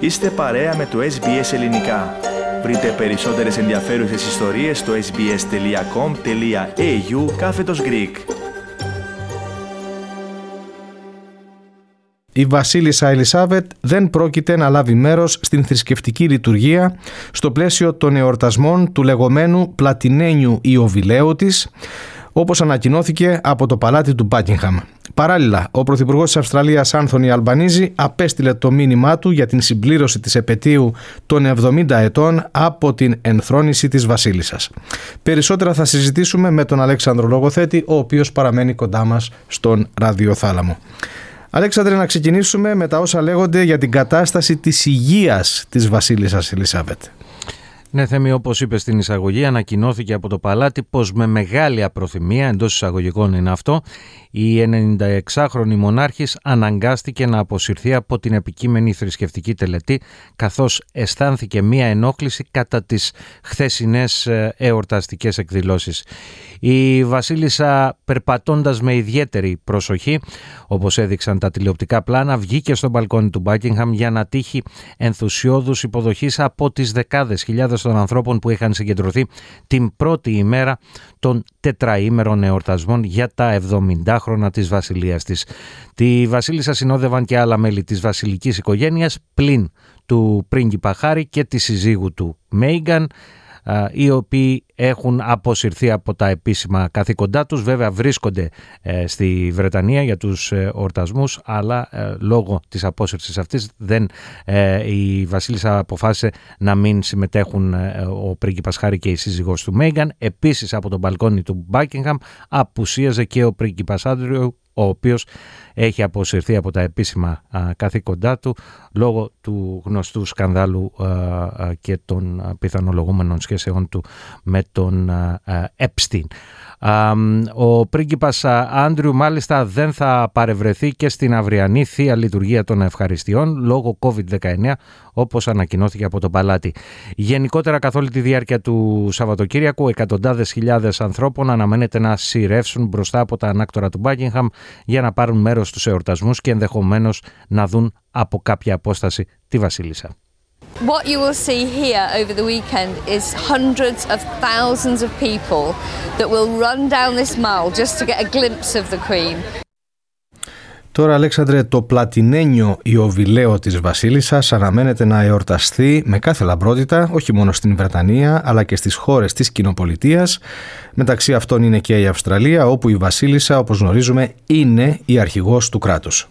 Είστε παρέα με το SBS Ελληνικά. Βρείτε περισσότερες ενδιαφέρουσες ιστορίες στο sbs.com.au κάθετος Greek. Η Βασίλισσα Ελισάβετ δεν πρόκειται να λάβει μέρος στην θρησκευτική λειτουργία στο πλαίσιο των εορτασμών του λεγόμενου πλατινένιου Ιωβιλέου της, όπως ανακοινώθηκε από το παλάτι του Μπάκιγχαμ. Παράλληλα, ο Πρωθυπουργός της Αυστραλίας, Άνθονι Αλμπανίζη, απέστειλε το μήνυμά του για την συμπλήρωση της επαιτίου των 70 ετών από την ενθρόνηση της Βασίλισσας. Περισσότερα θα συζητήσουμε με τον Αλέξανδρο Λογοθέτη, ο οποίος παραμένει κοντά μας στον ραδιοθάλαμο. Αλέξανδρε, να ξεκινήσουμε με τα όσα λέγονται για την κατάσταση της υγείας της Βασίλισσας Ελισάβετ. Ναι, Θέμη, όπως είπες στην εισαγωγή, ανακοινώθηκε από το Παλάτι πως με μεγάλη απροθυμία, εντός εισαγωγικών είναι αυτό, η 96χρονη μονάρχης αναγκάστηκε να αποσυρθεί από την επικείμενη θρησκευτική τελετή, καθώς αισθάνθηκε μία ενόχληση κατά τις χθεσινές ε, εορταστικές εκδηλώσεις. Η Βασίλισσα, περπατώντας με ιδιαίτερη προσοχή, όπως έδειξαν τα τηλεοπτικά πλάνα, βγήκε στο μπαλκόνι του Μπάκιγχαμ για να τύχει ενθουσιώδους υποδοχής από τις δεκάδες χιλιάδες των ανθρώπων που είχαν συγκεντρωθεί την πρώτη ημέρα των τετραήμερων εορτασμών για τα 70 χρόνια της βασιλείας της. Τη βασίλισσα συνόδευαν και άλλα μέλη της βασιλικής οικογένειας πλην του πρίγκιπα Χάρη και της συζύγου του Μέιγκαν οι οποίοι έχουν αποσυρθεί από τα επίσημα καθήκοντά τους. Βέβαια βρίσκονται ε, στη Βρετανία για τους ε, ορτασμούς, αλλά ε, λόγω της απόσυρσης αυτής δεν, η Βασίλισσα αποφάσισε να μην συμμετέχουν ο πρίγκιπας Χάρη και η σύζυγός του Μέγαν. Επίσης από τον μπαλκόνι του Μπάκιγχαμ απουσίαζε και ο πρίγκιπας Άντριου ο οποίος έχει αποσυρθεί από τα επίσημα καθήκοντά του λόγω του γνωστού σκανδάλου και των πιθανολογούμενων σχέσεων του με τον Epstein. Ο πρίγκιπας Άντριου μάλιστα δεν θα παρευρεθεί και στην αυριανή θεία λειτουργία των ευχαριστειών λόγω COVID-19 όπως ανακοινώθηκε από το Παλάτι. Γενικότερα καθ' όλη τη διάρκεια του Σαββατοκύριακου εκατοντάδες χιλιάδες ανθρώπων αναμένεται να σειρεύσουν μπροστά από τα ανάκτορα του Μπάκιγχαμ για να πάρουν μέρος στους εορτασμούς και ενδεχομένως να δουν από κάποια απόσταση τη Βασίλισσα. What you will see here over the weekend is hundreds of thousands of people that will run down this mall just to get a glimpse of the Queen. Τώρα, Αλέξανδρε, το πλατινένιο Ιωβιλέο της Βασίλισσας αναμένεται να εορταστεί με κάθε λαμπρότητα, όχι μόνο στην Βρετανία, αλλά και στις χώρες της κοινοπολιτείας. Μεταξύ αυτών είναι και η Αυστραλία, όπου η Βασίλισσα, όπως γνωρίζουμε, είναι η αρχηγός του κράτους.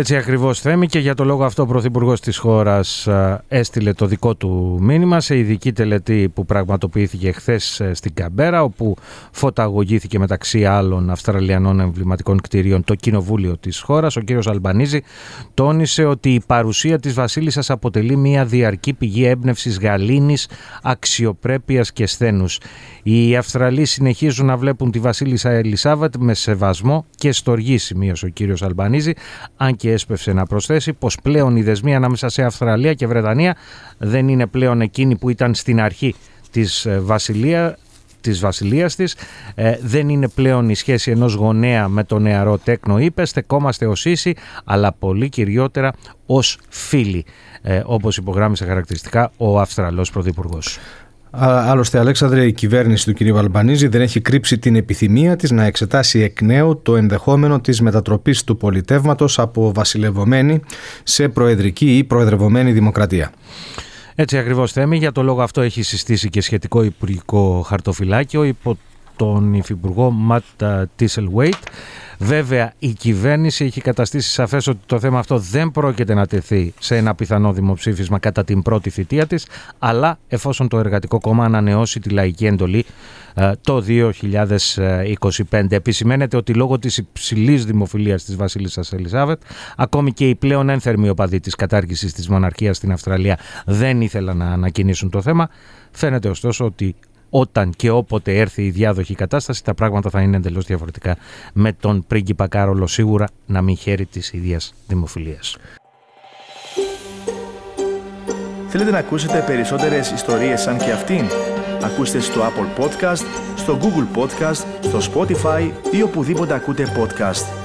Έτσι ακριβώς θέμη και για το λόγο αυτό ο Πρωθυπουργός της χώρας έστειλε το δικό του μήνυμα σε ειδική τελετή που πραγματοποιήθηκε χθες ε, στην Καμπέρα όπου φωταγωγήθηκε μεταξύ άλλων Αυστραλιανών εμβληματικών κτηρίων το κοινοβούλιο της χώρας. Ο κύριος Αλμπανίζη τόνισε ότι η παρουσία της Βασίλισσας αποτελεί μια διαρκή πηγή έμπνευσης γαλήνης, αξιοπρέπειας και σθένους. Οι Αυστραλοί συνεχίζουν να βλέπουν τη Βασίλισσα Ελισάβετ με σεβασμό και στοργή, σημείωσε ο κύριος Αλμπανίζη, αν και έσπευσε να προσθέσει πως πλέον η δεσμοί ανάμεσα σε Αυστραλία και Βρετανία δεν είναι πλέον εκείνη που ήταν στην αρχή της ε, Βασιλεία, της βασιλείας της ε, δεν είναι πλέον η σχέση ενός γονέα με τον νεαρό τέκνο είπε στεκόμαστε ως ίση αλλά πολύ κυριότερα ως φίλοι ε, όπως υπογράμμισε χαρακτηριστικά ο Αυστραλός Πρωθυπουργός. Άλλωστε, Αλέξανδρε, η κυβέρνηση του κ. Βαλμπανίζη δεν έχει κρύψει την επιθυμία της να εξετάσει εκ νέου το ενδεχόμενο της μετατροπής του πολιτεύματος από βασιλευωμένη σε προεδρική ή προεδρευωμένη δημοκρατία. Έτσι ακριβώς θέμη, για το λόγο αυτό έχει συστήσει και σχετικό υπουργικό χαρτοφυλάκιο υπό τον υφυπουργό Ματ Τίσελ Βέβαια, η κυβέρνηση έχει καταστήσει σαφές ότι το θέμα αυτό δεν πρόκειται να τεθεί σε ένα πιθανό δημοψήφισμα κατά την πρώτη θητεία της, αλλά εφόσον το Εργατικό Κόμμα ανανεώσει τη λαϊκή εντολή ε, το 2025. Επισημαίνεται ότι λόγω της υψηλής δημοφιλίας της Βασίλισσας Ελισάβετ, ακόμη και οι πλέον ένθερμοι οπαδοί της κατάργησης της μοναρχίας στην Αυστραλία δεν ήθελαν να ανακοινήσουν το θέμα. Φαίνεται ωστόσο ότι όταν και όποτε έρθει η διάδοχη κατάσταση, τα πράγματα θα είναι εντελώς διαφορετικά. Με τον πρίγκιπα Κάρολο σίγουρα να μην χαίρει της ίδιας δημοφιλίας. Θέλετε να ακούσετε περισσότερες ιστορίες σαν και αυτήν; Ακούστε στο Apple Podcast, στο Google Podcast, στο Spotify ή οπουδήποτε ακούτε podcast.